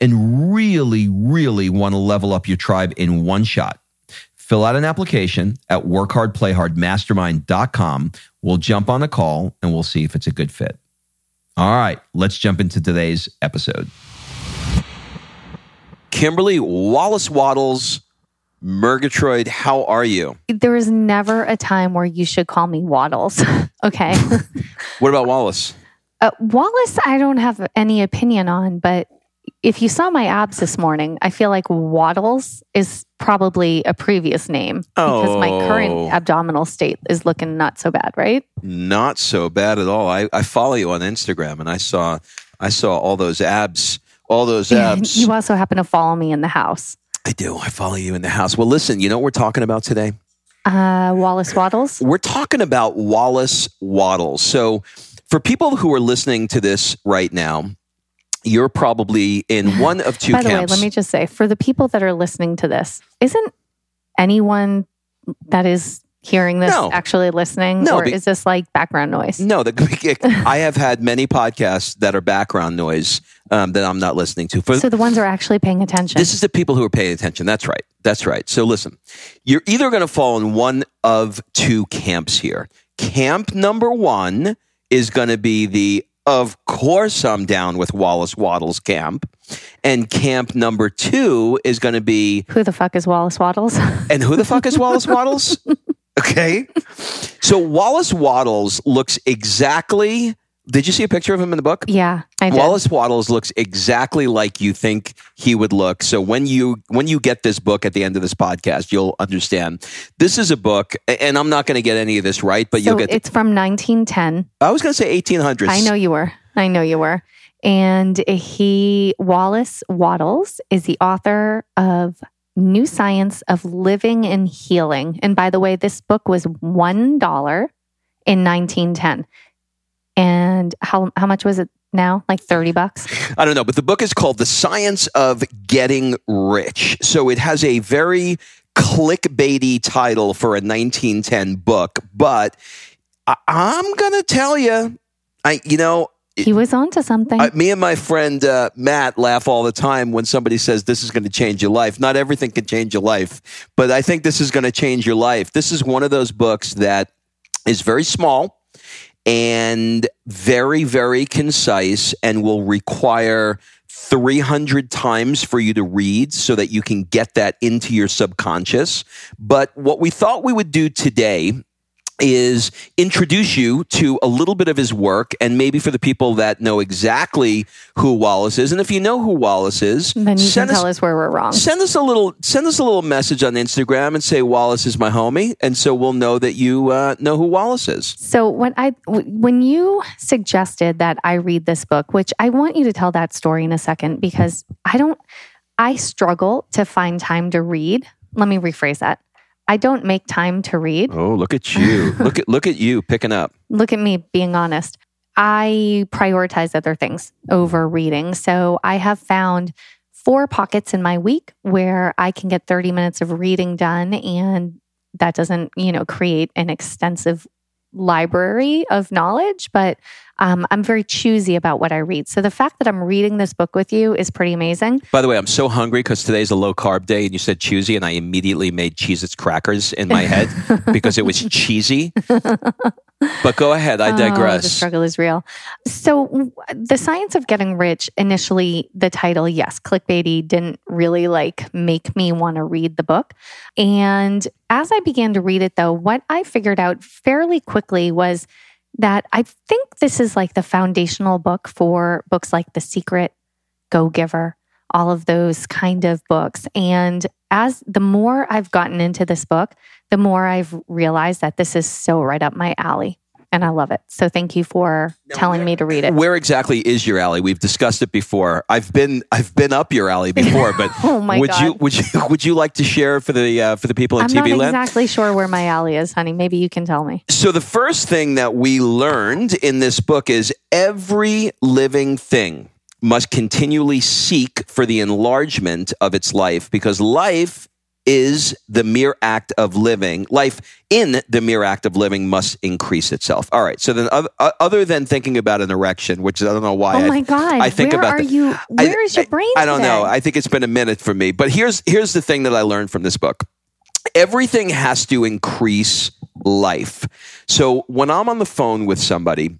and really, really want to level up your tribe in one shot, fill out an application at workhardplayhardmastermind.com. We'll jump on a call and we'll see if it's a good fit. All right, let's jump into today's episode. Kimberly Wallace Waddles, Murgatroyd, how are you? There is never a time where you should call me Waddles. okay. what about Wallace? Uh, Wallace, I don't have any opinion on, but if you saw my abs this morning, I feel like Waddles is probably a previous name because oh. my current oh. abdominal state is looking not so bad, right? Not so bad at all. I, I follow you on Instagram and I saw I saw all those abs, all those abs. you also happen to follow me in the house. I do. I follow you in the house. Well, listen, you know what we're talking about today? Uh, Wallace Wattles. We're talking about Wallace Wattles. So, for people who are listening to this right now, you're probably in one of two By the camps. way, let me just say for the people that are listening to this, isn't anyone that is hearing this no. actually listening? No, or be, is this like background noise? No, the, I have had many podcasts that are background noise um, that I'm not listening to. For, so the ones are actually paying attention. This is the people who are paying attention. That's right. That's right. So listen, you're either going to fall in one of two camps here. Camp number one is going to be the of course, I'm down with Wallace Wattles camp. And camp number two is going to be Who the fuck is Wallace Wattles? and who the fuck is Wallace Wattles? Okay. So Wallace Wattles looks exactly did you see a picture of him in the book? Yeah, I did. Wallace Wattles looks exactly like you think he would look. So when you when you get this book at the end of this podcast, you'll understand. This is a book, and I'm not going to get any of this right, but so you'll get. It's from 1910. I was going to say 1800s. I know you were. I know you were. And he Wallace Wattles is the author of New Science of Living and Healing. And by the way, this book was one dollar in 1910. And how how much was it now? Like 30 bucks? I don't know, but the book is called The Science of Getting Rich. So it has a very clickbaity title for a 1910 book, but I, am going to tell you, I you know, he was onto something. Uh, me and my friend uh, Matt laugh all the time when somebody says this is going to change your life. Not everything can change your life, but I think this is going to change your life. This is one of those books that is very small and very, very concise and will require 300 times for you to read so that you can get that into your subconscious. But what we thought we would do today is introduce you to a little bit of his work and maybe for the people that know exactly who Wallace is. And if you know who Wallace is, then you can tell us, us where we're wrong. Send us a little send us a little message on Instagram and say Wallace is my homie. And so we'll know that you uh, know who Wallace is. So when I when you suggested that I read this book, which I want you to tell that story in a second because I don't I struggle to find time to read. Let me rephrase that. I don't make time to read. Oh, look at you. look at look at you picking up. Look at me being honest. I prioritize other things over reading. So I have found four pockets in my week where I can get 30 minutes of reading done and that doesn't, you know, create an extensive library of knowledge, but um, I'm very choosy about what I read. So the fact that I'm reading this book with you is pretty amazing. By the way, I'm so hungry because today's a low carb day and you said choosy, and I immediately made Cheez Its crackers in my head because it was cheesy. But go ahead, I digress. Oh, the struggle is real. So, the science of getting rich, initially, the title, yes, clickbaity didn't really like make me want to read the book. And as I began to read it, though, what I figured out fairly quickly was that I think this is like the foundational book for books like The Secret, Go Giver, all of those kind of books. And as the more I've gotten into this book, the more I've realized that this is so right up my alley. And I love it. So thank you for now, telling me to read it. Where exactly is your alley? We've discussed it before. I've been I've been up your alley before, but oh my would God. you would you would you like to share for the uh, for the people in I'm TV not exactly sure where my alley is, honey. Maybe you can tell me. So the first thing that we learned in this book is every living thing must continually seek for the enlargement of its life because life is the mere act of living. Life in the mere act of living must increase itself. All right. So then, uh, other than thinking about an erection, which I don't know why. Oh my god! I think where about. Are the, you? Where I, is your brain? I, I don't today? know. I think it's been a minute for me. But here's here's the thing that I learned from this book. Everything has to increase life. So when I'm on the phone with somebody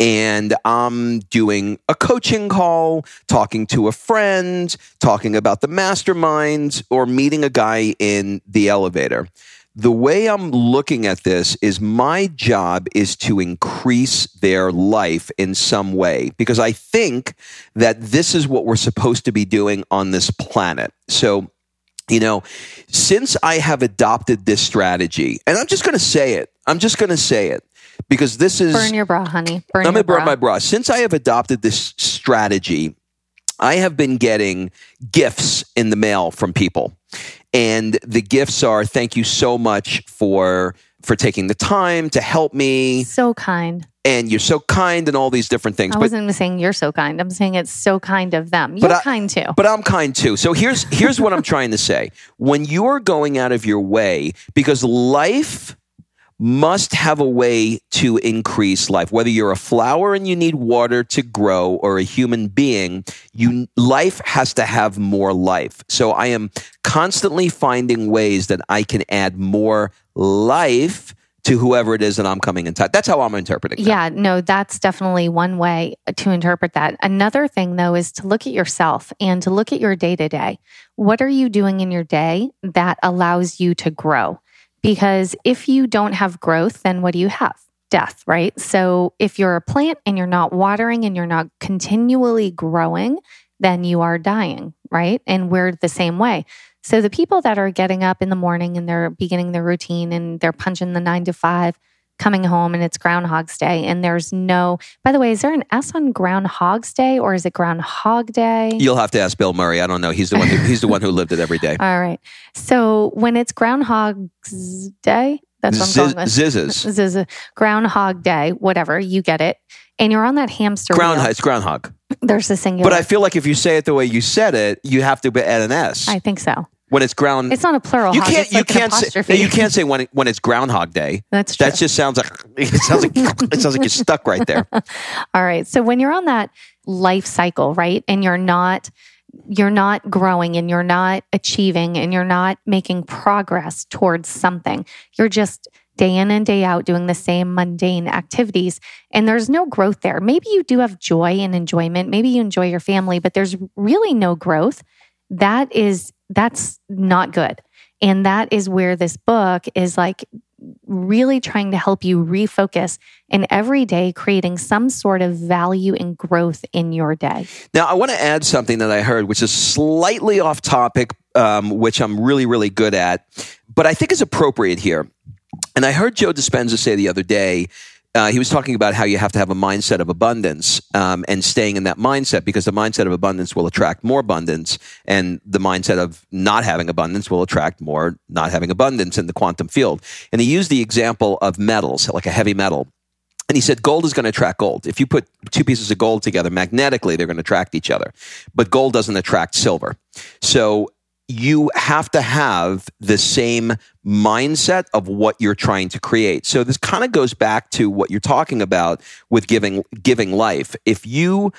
and I'm doing a coaching call, talking to a friend, talking about the mastermind, or meeting a guy in the elevator. The way I'm looking at this is my job is to increase their life in some way because I think that this is what we're supposed to be doing on this planet. So, you know, since I have adopted this strategy, and I'm just going to say it, I'm just going to say it because this is burn your bra, honey. Burn I'm gonna burn my bra. Since I have adopted this strategy, I have been getting gifts in the mail from people, and the gifts are thank you so much for for taking the time to help me. So kind. And you're so kind and all these different things. I wasn't saying you're so kind. I'm saying it's so kind of them. You're I, kind too. But I'm kind too. So here's here's what I'm trying to say. When you're going out of your way, because life must have a way to increase life. Whether you're a flower and you need water to grow or a human being, you life has to have more life. So I am constantly finding ways that I can add more life to whoever it is that I'm coming in touch. That's how I'm interpreting. That. Yeah, no, that's definitely one way to interpret that. Another thing though is to look at yourself and to look at your day to day. What are you doing in your day that allows you to grow? Because if you don't have growth, then what do you have? Death, right? So if you're a plant and you're not watering and you're not continually growing, then you are dying, right? And we're the same way. So the people that are getting up in the morning and they're beginning their routine and they're punching the nine to five, coming home and it's Groundhog's Day. And there's no, by the way, is there an S on Groundhog's Day or is it Groundhog Day? You'll have to ask Bill Murray. I don't know. He's the one. Who, he's the one who lived it every day. All right. So when it's Groundhog's Day, that's what I'm calling this. Zizzes. Ziz, Groundhog Day, whatever, you get it. And you're on that hamster Groundhog. wheel. It's groundhog. There's a singular. But I feel like if you say it the way you said it, you have to add an S. I think so. When it's ground, It's not a plural. you can't. You like can't say. You can't say when when it's Groundhog Day. That's true. That just sounds like it sounds like it sounds like you're stuck right there. All right. So when you're on that life cycle, right? And you're not you're not growing and you're not achieving and you're not making progress towards something. You're just day in and day out doing the same mundane activities and there's no growth there. Maybe you do have joy and enjoyment. Maybe you enjoy your family, but there's really no growth. That is that's not good. And that is where this book is like really trying to help you refocus and every day creating some sort of value and growth in your day. Now, I want to add something that I heard, which is slightly off topic, um, which I'm really, really good at, but I think is appropriate here. And I heard Joe Dispenza say the other day uh, he was talking about how you have to have a mindset of abundance um, and staying in that mindset because the mindset of abundance will attract more abundance, and the mindset of not having abundance will attract more not having abundance in the quantum field. And he used the example of metals, like a heavy metal. And he said gold is going to attract gold. If you put two pieces of gold together magnetically, they're going to attract each other. But gold doesn't attract silver. So you have to have the same mindset of what you're trying to create. So this kind of goes back to what you're talking about with giving giving life. If you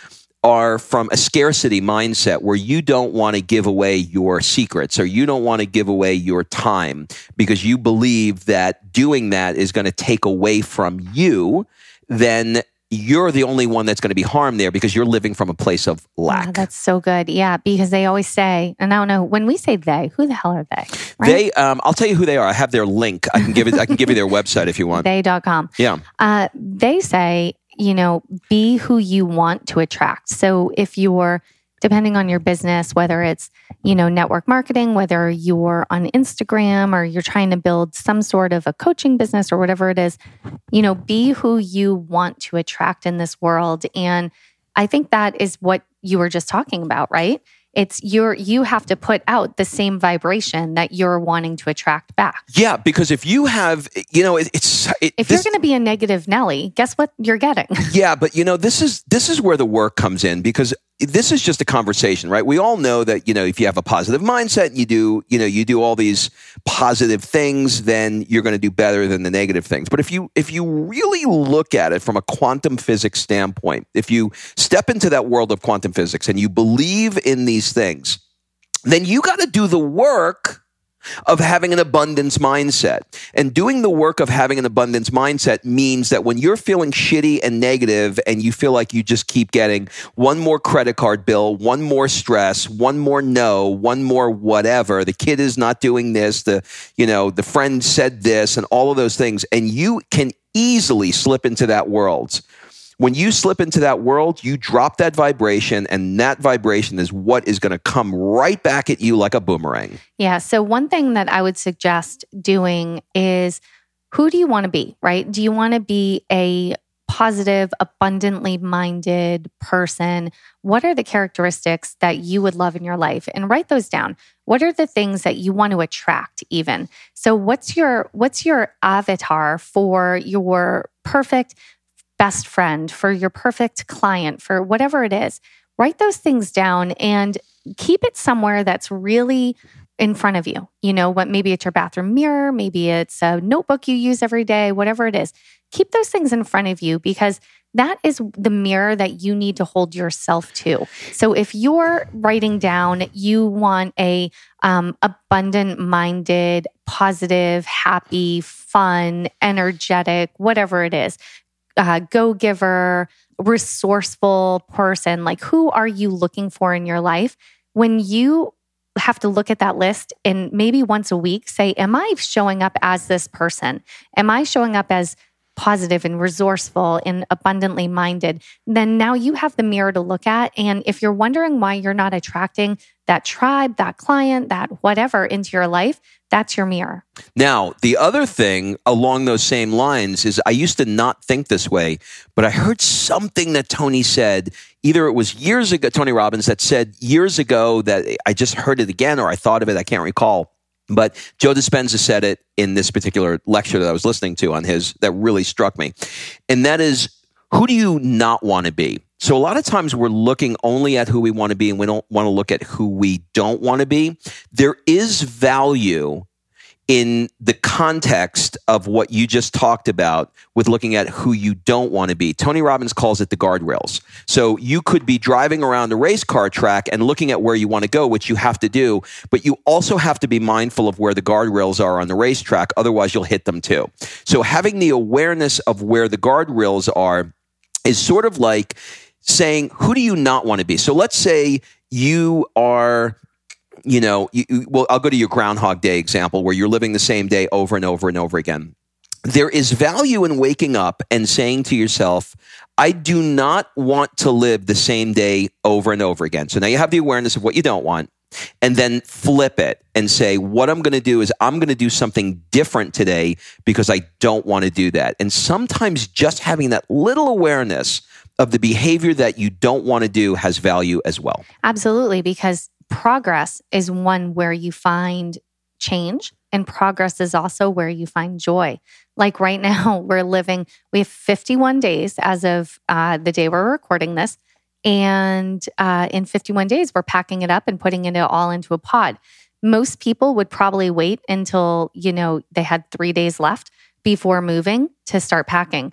are from a scarcity mindset where you don't want to give away your secrets or you don't want to give away your time because you believe that doing that is going to take away from you, then you're the only one that's going to be harmed there because you're living from a place of lack. that's so good. Yeah, because they always say, and I don't know when we say they, who the hell are they? Right? They, um, I'll tell you who they are. I have their link. I can give it. I can give you their website if you want. They.com. Yeah. Uh, they say, you know, be who you want to attract. So if you're depending on your business, whether it's, you know, network marketing, whether you're on Instagram or you're trying to build some sort of a coaching business or whatever it is, you know, be who you want to attract in this world. And I think that is what you were just talking about, right? it's you're you have to put out the same vibration that you're wanting to attract back yeah because if you have you know it, it's it, if this, you're going to be a negative nelly guess what you're getting yeah but you know this is this is where the work comes in because this is just a conversation, right? We all know that, you know, if you have a positive mindset you do, you know, you do all these positive things, then you're going to do better than the negative things. But if you, if you really look at it from a quantum physics standpoint, if you step into that world of quantum physics and you believe in these things, then you got to do the work of having an abundance mindset. And doing the work of having an abundance mindset means that when you're feeling shitty and negative and you feel like you just keep getting one more credit card bill, one more stress, one more no, one more whatever, the kid is not doing this, the, you know, the friend said this and all of those things. And you can easily slip into that world when you slip into that world, you drop that vibration, and that vibration is what is going to come right back at you like a boomerang. Yeah. So, one thing that I would suggest doing is who do you want to be, right? Do you want to be a positive, abundantly minded person? What are the characteristics that you would love in your life? And write those down. What are the things that you want to attract even? So what's your what's your avatar for your perfect best friend, for your perfect client, for whatever it is, write those things down and keep it somewhere that's really in front of you. You know, what maybe it's your bathroom mirror, maybe it's a notebook you use every day, whatever it is. Keep those things in front of you because that is the mirror that you need to hold yourself to. So if you're writing down, you want a um, abundant minded, positive, happy, fun, energetic, whatever it is, uh, go giver, resourceful person? Like, who are you looking for in your life? When you have to look at that list and maybe once a week say, Am I showing up as this person? Am I showing up as positive and resourceful and abundantly minded, then now you have the mirror to look at. And if you're wondering why you're not attracting that tribe, that client, that whatever into your life, that's your mirror. Now, the other thing along those same lines is I used to not think this way, but I heard something that Tony said. Either it was years ago, Tony Robbins, that said years ago that I just heard it again or I thought of it, I can't recall but Joe Dispenza said it in this particular lecture that I was listening to on his that really struck me. And that is who do you not want to be? So a lot of times we're looking only at who we want to be and we don't want to look at who we don't want to be. There is value in the context of what you just talked about with looking at who you don't want to be. Tony Robbins calls it the guardrails. So you could be driving around a race car track and looking at where you want to go, which you have to do, but you also have to be mindful of where the guardrails are on the racetrack. Otherwise, you'll hit them too. So having the awareness of where the guardrails are is sort of like saying, who do you not want to be? So let's say you are you know, you, well, I'll go to your Groundhog Day example where you're living the same day over and over and over again. there is value in waking up and saying to yourself, I do not want to live the same day over and over again. So now you have the awareness of what you don't want and then flip it and say, what I'm going to do is I'm going to do something different today because I don't want to do that. And sometimes just having that little awareness of the behavior that you don't want to do has value as well. Absolutely, because progress is one where you find change, and progress is also where you find joy. Like right now, we're living, we have 51 days as of uh, the day we're recording this. And uh, in 51 days, we're packing it up and putting it all into a pod. Most people would probably wait until, you know, they had three days left before moving to start packing.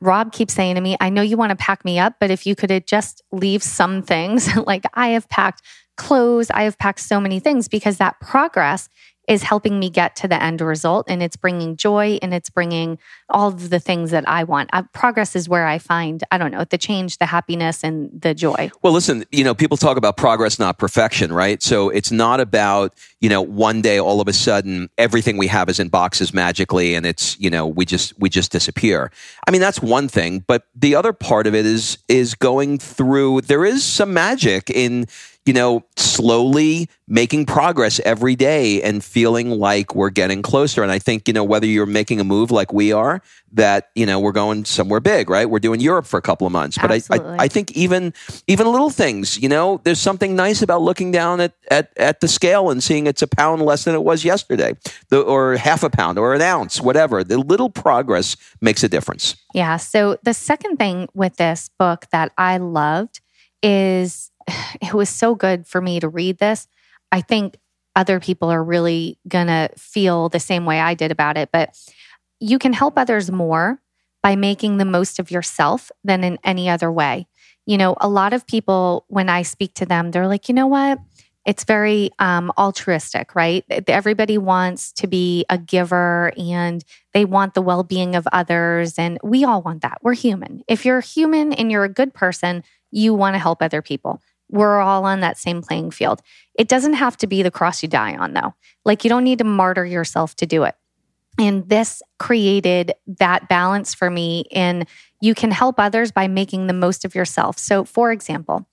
Rob keeps saying to me, I know you want to pack me up, but if you could just leave some things, like I have packed clothes, I have packed so many things because that progress is helping me get to the end result and it's bringing joy and it's bringing all of the things that I want. Uh, progress is where I find, I don't know, the change, the happiness, and the joy. Well, listen, you know, people talk about progress, not perfection, right? So it's not about, you know, one day all of a sudden everything we have is in boxes magically and it's, you know, we just, we just disappear. I mean, that's one thing, but the other part of it is, is going through, there is some magic in, you know, slowly making progress every day and feeling like we're getting closer. And I think, you know, whether you're making a move like we are, that, you know, we're going somewhere big, right? We're doing Europe for a couple of months. But I, I, I, think even even little things, you know, there's something nice about looking down at, at, at the scale and seeing it's a pound less than it was yesterday, the, or half a pound or an ounce, whatever. The little progress makes a difference. Yeah. So the second thing with this book that I loved is it was so good for me to read this. I think other people are really going to feel the same way I did about it, but you can help others more by making the most of yourself than in any other way. You know, a lot of people, when I speak to them, they're like, you know what? It's very um, altruistic, right? Everybody wants to be a giver and they want the well being of others. And we all want that. We're human. If you're human and you're a good person, you want to help other people we're all on that same playing field. It doesn't have to be the cross you die on, though. Like, you don't need to martyr yourself to do it. And this created that balance for me in you can help others by making the most of yourself. So, for example,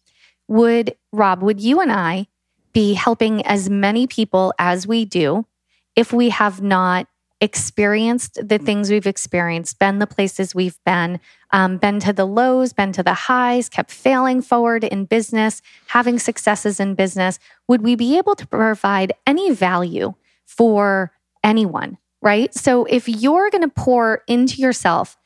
would Rob, would you and I be helping as many people as we do if we have not experienced the things we've experienced, been the places we've been, um, been to the lows, been to the highs, kept failing forward in business, having successes in business, would we be able to provide any value for anyone? Right. So if you're going to pour into yourself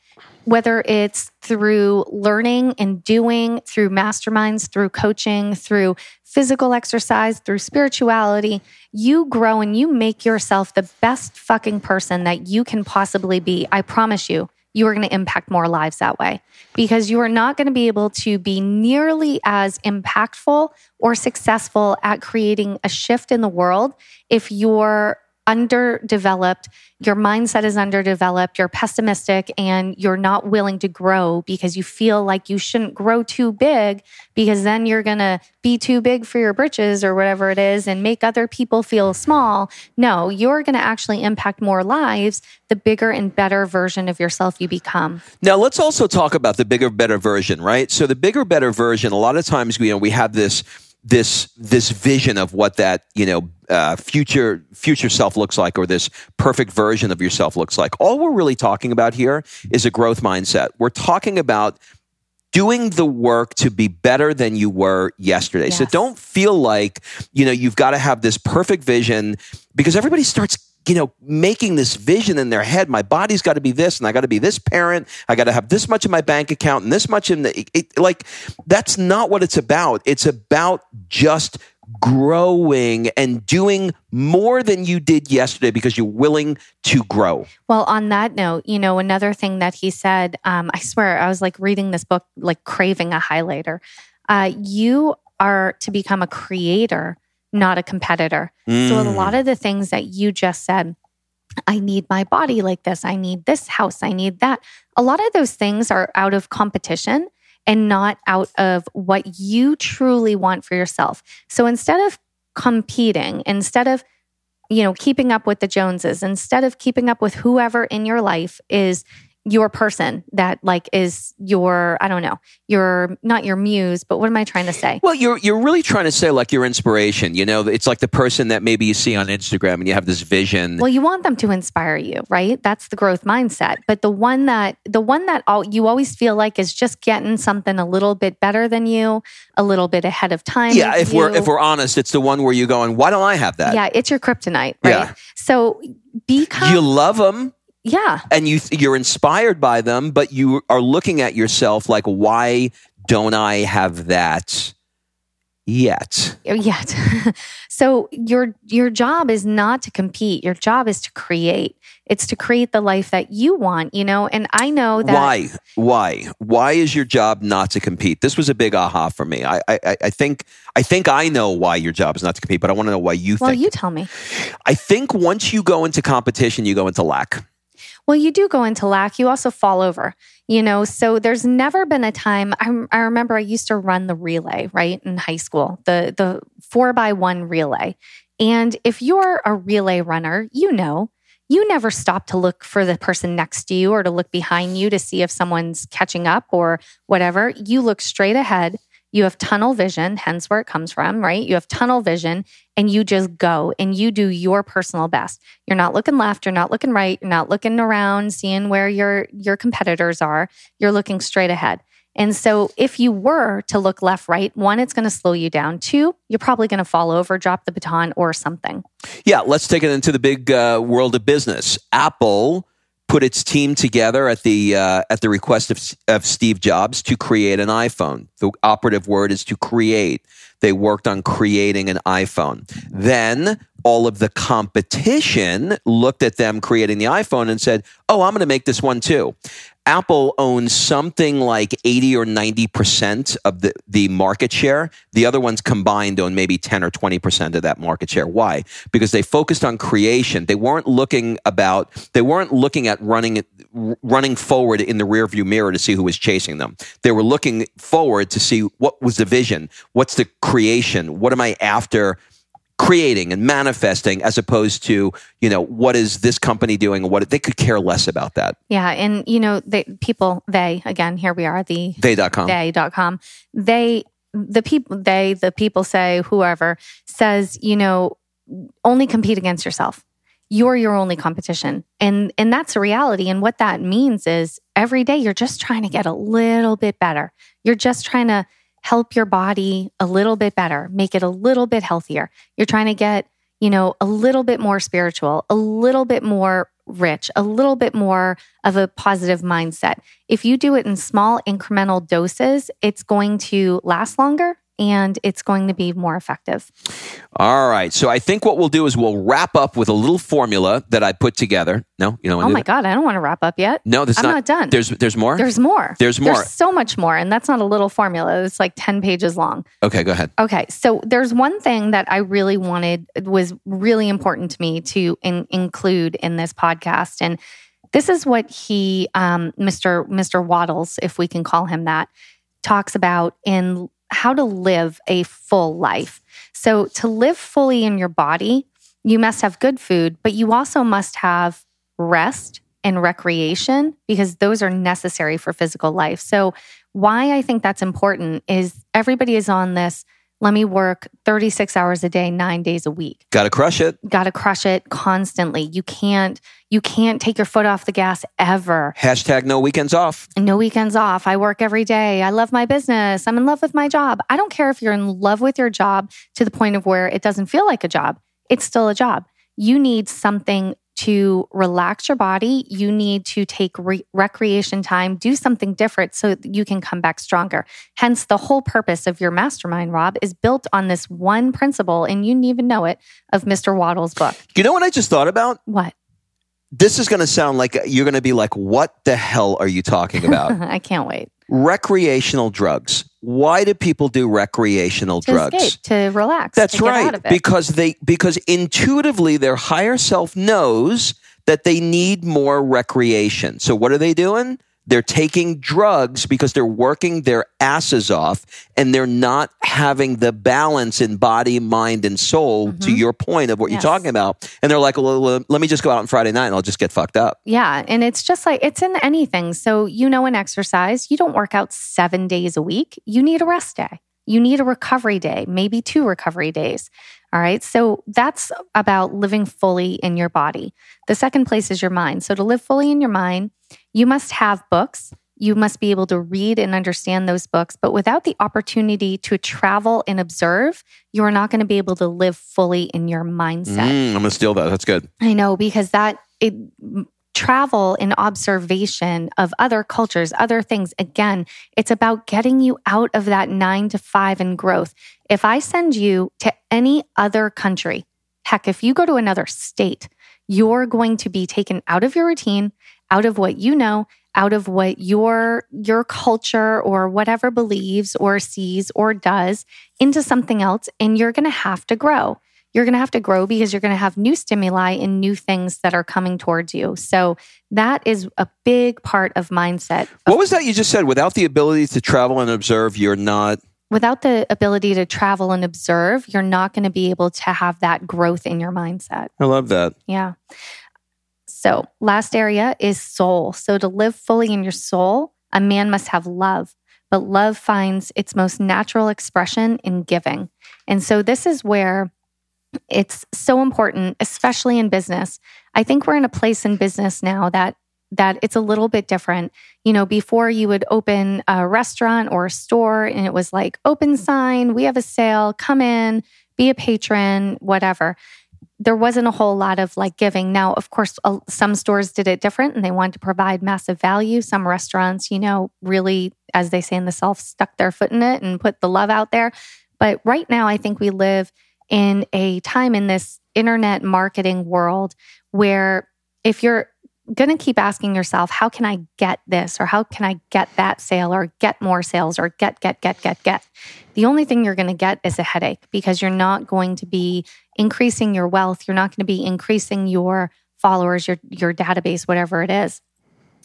whether it's through learning and doing, through masterminds, through coaching, through physical exercise, through spirituality, you grow and you make yourself the best fucking person that you can possibly be. I promise you, you are going to impact more lives that way because you are not going to be able to be nearly as impactful or successful at creating a shift in the world if you're underdeveloped, your mindset is underdeveloped, you're pessimistic, and you're not willing to grow because you feel like you shouldn't grow too big because then you're going to be too big for your britches or whatever it is and make other people feel small. No, you're going to actually impact more lives the bigger and better version of yourself you become. Now, let's also talk about the bigger, better version, right? So, the bigger, better version, a lot of times, you know, we have this this this vision of what that you know uh, future future self looks like or this perfect version of yourself looks like. All we're really talking about here is a growth mindset. We're talking about doing the work to be better than you were yesterday. Yes. so don't feel like you know you've got to have this perfect vision because everybody starts you know, making this vision in their head. My body's got to be this, and I got to be this parent. I got to have this much in my bank account and this much in the. It, like, that's not what it's about. It's about just growing and doing more than you did yesterday because you're willing to grow. Well, on that note, you know, another thing that he said, um, I swear, I was like reading this book, like craving a highlighter. Uh, you are to become a creator not a competitor. Mm. So a lot of the things that you just said, I need my body like this, I need this house, I need that. A lot of those things are out of competition and not out of what you truly want for yourself. So instead of competing, instead of you know, keeping up with the Joneses instead of keeping up with whoever in your life is your person that like is your I don't know your not your muse but what am I trying to say Well, you're you're really trying to say like your inspiration. You know, it's like the person that maybe you see on Instagram and you have this vision. well you want them to inspire you right that's the growth mindset but the one that the one that all, you always feel like is just getting something a little bit better than you a little bit ahead of time yeah, if we're if we're honest, it's the one where you're going, why don't I have that? yeah it's your kryptonite right Yeah. so become You love them yeah and you you're inspired by them, but you are looking at yourself like, why don't I have that yet? Oh, yet. so your your job is not to compete. Your job is to create. It's to create the life that you want, you know? And I know that Why? Why? Why is your job not to compete? This was a big aha for me. I, I, I think I think I know why your job is not to compete, but I want to know why you well, think. you tell me. I think once you go into competition, you go into lack. Well, you do go into lack. You also fall over, you know? So there's never been a time. I, I remember I used to run the relay, right? In high school, the, the four by one relay. And if you're a relay runner, you know, you never stop to look for the person next to you or to look behind you to see if someone's catching up or whatever. You look straight ahead. You have tunnel vision, hence where it comes from, right? You have tunnel vision and you just go and you do your personal best. You're not looking left, you're not looking right, you're not looking around seeing where your your competitors are. You're looking straight ahead. And so if you were to look left right, one it's going to slow you down. Two, you're probably going to fall over, drop the baton or something. Yeah, let's take it into the big uh, world of business. Apple put its team together at the uh, at the request of, of Steve Jobs to create an iPhone. The operative word is to create. They worked on creating an iPhone. Then all of the competition looked at them creating the iPhone and said, "Oh, I'm going to make this one too." Apple owns something like 80 or 90% of the, the market share. The other ones combined own maybe 10 or 20% of that market share. Why? Because they focused on creation. They weren't looking about, they weren't looking at running, running forward in the rearview mirror to see who was chasing them. They were looking forward to see what was the vision? What's the creation? What am I after? Creating and manifesting as opposed to you know what is this company doing and what they could care less about that Yeah, and you know, they people they again, here we are the they.com they.com. They the people they the people say whoever says, you know, only compete against yourself. You're your only competition. And and that's a reality and what that means is every day you're just trying to get a little bit better. You're just trying to help your body a little bit better, make it a little bit healthier. You're trying to get, you know, a little bit more spiritual, a little bit more rich, a little bit more of a positive mindset. If you do it in small incremental doses, it's going to last longer and it's going to be more effective. all right so i think what we'll do is we'll wrap up with a little formula that i put together no you know Oh my God, I don't want to wrap up yet. no that's I'm not done. there's there's more There's more. There's more. There's so much more. And that's not a little formula. It's like 10 pages long. okay go ahead Okay, so there's one thing that I really wanted was really important to me to in, include in this podcast, and this is what he, um, Mr. Mr. Waddles, if we can call him that, talks about in how to live a full life. So to live fully in your body, you must have good food, but you also must have rest and recreation because those are necessary for physical life. So why I think that's important is everybody is on this let me work 36 hours a day 9 days a week. gotta crush it Got to crush it constantly. You can't you can't take your foot off the gas ever. hashtag no weekends off No weekends off. I work every day. I love my business. I'm in love with my job. I don't care if you're in love with your job to the point of where it doesn't feel like a job. It's still a job. You need something to relax your body. You need to take re- recreation time, do something different so you can come back stronger. Hence, the whole purpose of your mastermind, Rob, is built on this one principle, and you didn't even know it, of Mr. Waddle's book. you know what i just thought about What? this is going to sound like you're going to be like what the hell are you talking about I can't wait. recreational drugs why do people do recreational To drugs escape, to relax. That's to right. Out of it. Because they because intuitively their higher self knows that they need more recreation. So what are they doing? They're taking drugs because they're working their asses off and they're not having the balance in body, mind, and soul to mm-hmm. your point of what Yes. you're talking about. And they're like, well, let me just go out on Friday night and I'll just get fucked up. Yeah. And it's just like it's in anything. So, you know, in exercise, you don't work out seven days a week. You need a rest day, you need a recovery day, maybe two recovery days. All right. So, that's about living fully in your body. The second place is your mind. So, to live fully in your mind, you must have books. You must be able to read and understand those books. But without the opportunity to travel and observe, you are not going to be able to live fully in your mindset. Mm, I'm going to steal that. That's good. I know because that it travel and observation of other cultures, other things. Again, it's about getting you out of that nine to five and growth. If I send you to any other country, heck, if you go to another state, you're going to be taken out of your routine, out of what you know, out of what your your culture or whatever believes or sees or does into something else and you're going to have to grow you're going to have to grow because you're going to have new stimuli and new things that are coming towards you. So that is a big part of mindset. What was that you just said? Without the ability to travel and observe, you're not. Without the ability to travel and observe, you're not going to be able to have that growth in your mindset. I love that. Yeah. So, last area is soul. So, to live fully in your soul, a man must have love, but love finds its most natural expression in giving. And so, this is where it's so important, especially in business. I think we're in a place in business now that that it's a little bit different. You know, before you would open a restaurant or a store and it was like open sign, we have a sale, come in, be a patron, whatever there wasn't a whole lot of like giving. Now, of course, uh, some stores did it different and they wanted to provide massive value. Some restaurants, you know, really, as they say in the South, stuck their foot in it and put the love out there. But right now, I think we live in a time in this internet marketing world where if you're going to keep asking yourself, how can I get this or how can I get that sale or get more sales or get, get, get, get, get? The only thing you're going to get is a headache because you're not going to be increasing your wealth. You're not going to be increasing your followers, your, your database, whatever it is.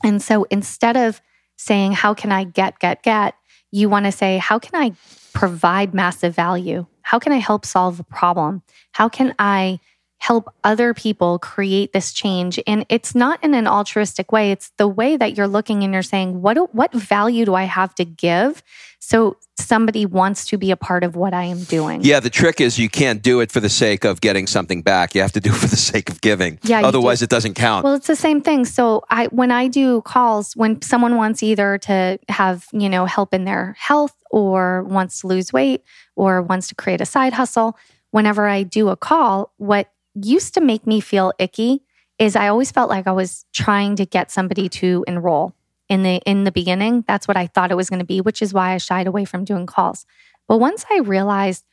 And so instead of saying, how can I get, get, get, you want to say, how can I provide massive value? How can I help solve a problem? How can I help other people create this change and it's not in an altruistic way it's the way that you're looking and you're saying what do, what value do i have to give so somebody wants to be a part of what i am doing Yeah, the trick is you can't do it for the sake of getting something back. You have to do it for the sake of giving. Yeah, Otherwise, do. it doesn't count. Well, it's the same thing. So I when I do calls, when someone wants either to have, you know, help in their health or wants to lose weight or wants to create a side hustle, whenever I do a call, what used to make me feel icky is I always felt like I was trying to get somebody to enroll in the in the beginning. That's what I thought it was going to be, which is why I shied away from doing calls. But once I realized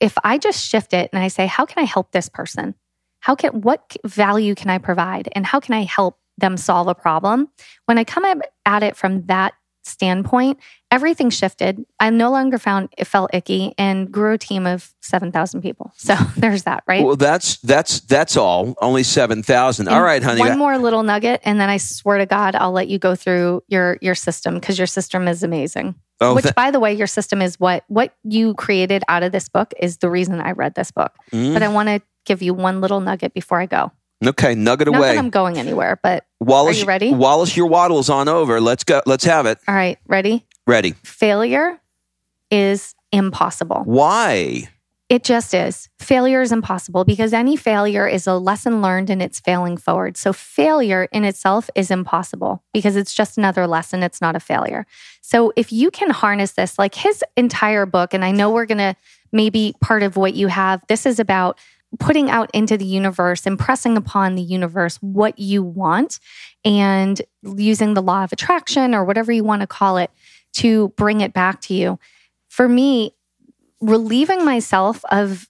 if I just shift it and I say, how can I help this person? How can what value can I provide and how can I help them solve a problem? When I come at- it from that standpoint, everything shifted. I no longer found it felt icky and grew a team of 7,000 people. So there's that, right? Well, that's that's that's all. Only 7,000. All right, honey. One more little nugget, and then I swear to God, I'll let you go through your your system because your system is amazing. Oh, Which, th- by the way, your system is what what you created out of this book is the reason I read this book. Mm. But I want to give you one little nugget before I go. okay, nugget Not away. that I'm going anywhere, but Wallace, Are you ready? Wallace, your waddle's on over. Let's go. Let's have it. all right, ready? Ready. Failure is impossible. Why? It just is. Failure is impossible because any failure is a lesson learned and it's failing forward. So, failure in itself is impossible because it's just another lesson. It's not a failure. So, if you can harness this, like his entire book, and I know we're going to maybe part of what you have, this is about putting out into the universe, impressing upon the universe what you want, and using the law of attraction or whatever you want to call it to bring it back to you. For me, relieving myself of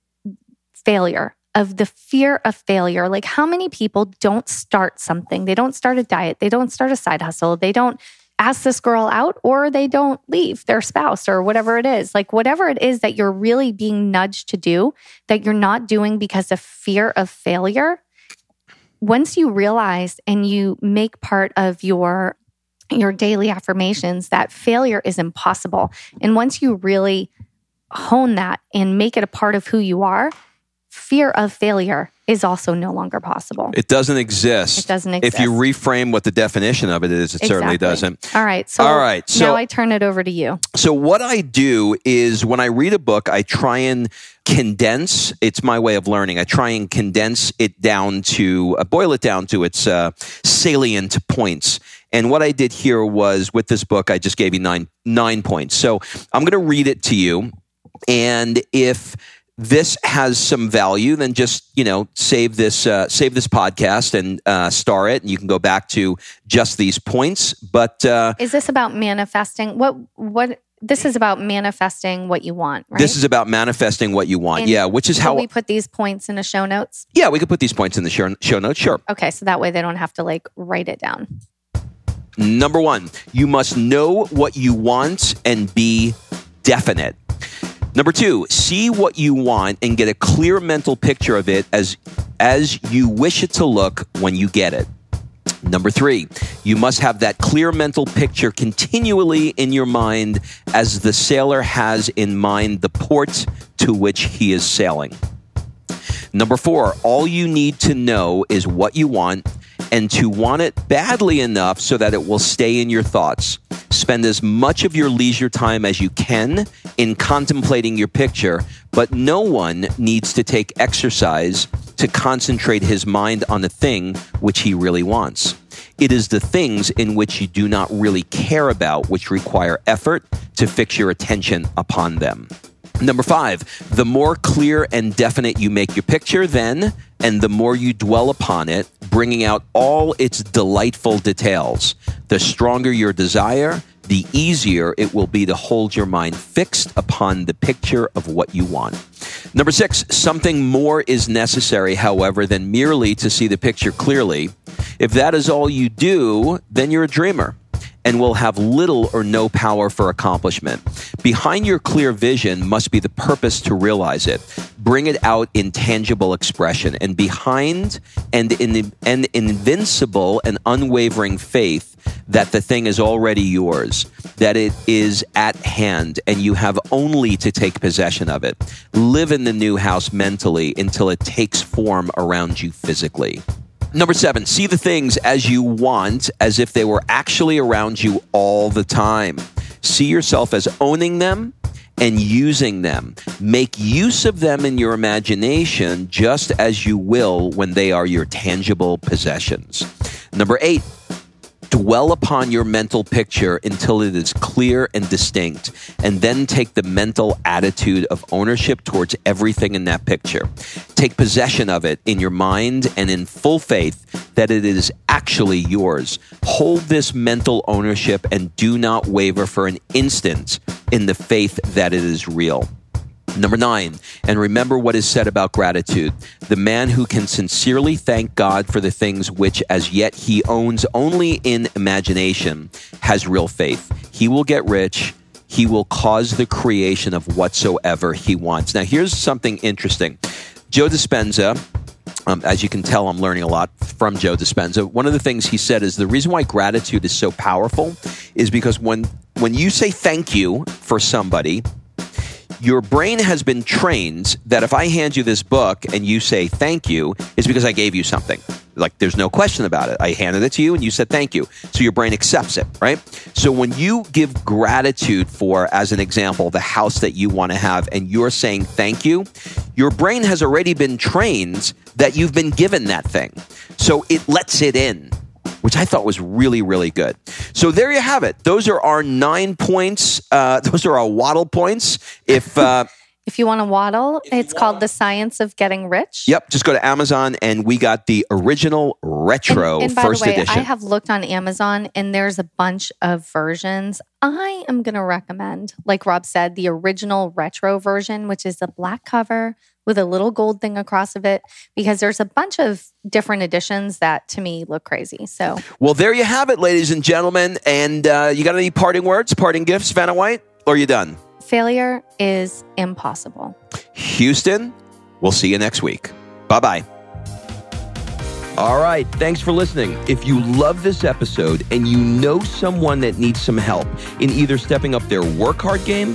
failure, of the fear of failure. Like, how many people don't start something? They don't start a diet, they don't start a side hustle, they don't ask this girl out, or they don't leave their spouse or whatever it is. Like, whatever it is that you're really being nudged to do that you're not doing because of fear of failure. Once you realize and you make part of your your daily affirmations that failure is impossible. And once you really hone that and make it a part of who you are, fear of failure is also no longer possible. It doesn't exist. It doesn't exist. If you reframe what the definition of it is, it certainly doesn't. All right. So, All right, so- now I turn it over to you. So what I do is when I read a book, I try and condense. It's my way of learning. I try and condense it down to uh, boil it down to its uh, salient points. And what I did here was with this book, I just gave you nine nine points. So I'm going to read it to you, and if this has some value, then just you know save this uh, save this podcast and uh, star it, and you can go back to just these points. But uh, Is this about manifesting? What, what, this is about manifesting what you want, right? this is about manifesting what you want. And yeah, which is how we put these points in the show notes? Yeah, we could put these points in the show, show notes. Sure. Okay. So that way they don't have to like write it down. Number one, you must know what you want and be definite. Number two, see what you want and get a clear mental picture of it as as you wish it to look when you get it. Number three, you must have that clear mental picture continually in your mind as the sailor has in mind the port to which he is sailing. Number four, all you need to know is what you want and to want it badly enough so that it will stay in your thoughts. Spend as much of your leisure time as you can in contemplating your picture, but no one needs to take exercise to concentrate his mind on the thing which he really wants. It is the things in which you do not really care about which require effort to fix your attention upon them. Number five, the more clear and definite you make your picture, then, and the more you dwell upon it, bringing out all its delightful details, the stronger your desire, the easier it will be to hold your mind fixed upon the picture of what you want. Number six, something more is necessary, however, than merely to see the picture clearly. If that is all you do, then you're a dreamer and will have little or no power for accomplishment. Behind your clear vision must be the purpose to realize it. Bring it out in tangible expression, and behind and in an invincible and unwavering faith that the thing is already yours, that it is at hand, and you have only to take possession of it. Live in the new house mentally until it takes form around you physically. Number seven, see the things as you want, as if they were actually around you all the time. See yourself as owning them and using them. Make use of them in your imagination just as you will when they are your tangible possessions. Number eight, dwell upon your mental picture until it is clear and distinct, and then take the mental attitude of ownership towards everything in that picture. Take possession of it in your mind and in full faith that it is actually yours. Hold this mental ownership and do not waver for an instant in the faith that it is real. Number nine, and remember what is said about gratitude. The man who can sincerely thank God for the things which as yet he owns only in imagination has real faith. He will get rich. He will cause the creation of whatsoever he wants. Now, here's something interesting. Joe Dispenza, um, as you can tell, I'm learning a lot from Joe Dispenza. One of the things he said is the reason why gratitude is so powerful is because when when you say thank you for somebody, your brain has been trained that if I hand you this book and you say thank you, it's because I gave you something. Like there's no question about it. I handed it to you and you said thank you. So your brain accepts it, right? So when you give gratitude for, as an example, the house that you want to have and you're saying thank you, your brain has already been trained that you've been given that thing. So it lets it in which I thought was really, really good. So there you have it. Those are our nine points. Uh, those are our waddle points. If uh, If you want to waddle, it's called The Science of Getting Rich. yep, just go to Amazon and we got the original retro And, and by first the way, edition. I have looked on Amazon and there's a bunch of versions. I am going to recommend, like Rob said, the original retro version, which is the black cover with a little gold thing across of it, because there's a bunch of different editions that to me look crazy. So well, there you have it, ladies and gentlemen. And uh, you got any parting words, parting gifts, Vanna White? Or are you done? Failure is impossible. Houston, we'll see you next week. Bye bye. All right. Thanks for listening. If you love this episode and you know someone that needs some help in either stepping up their work hard game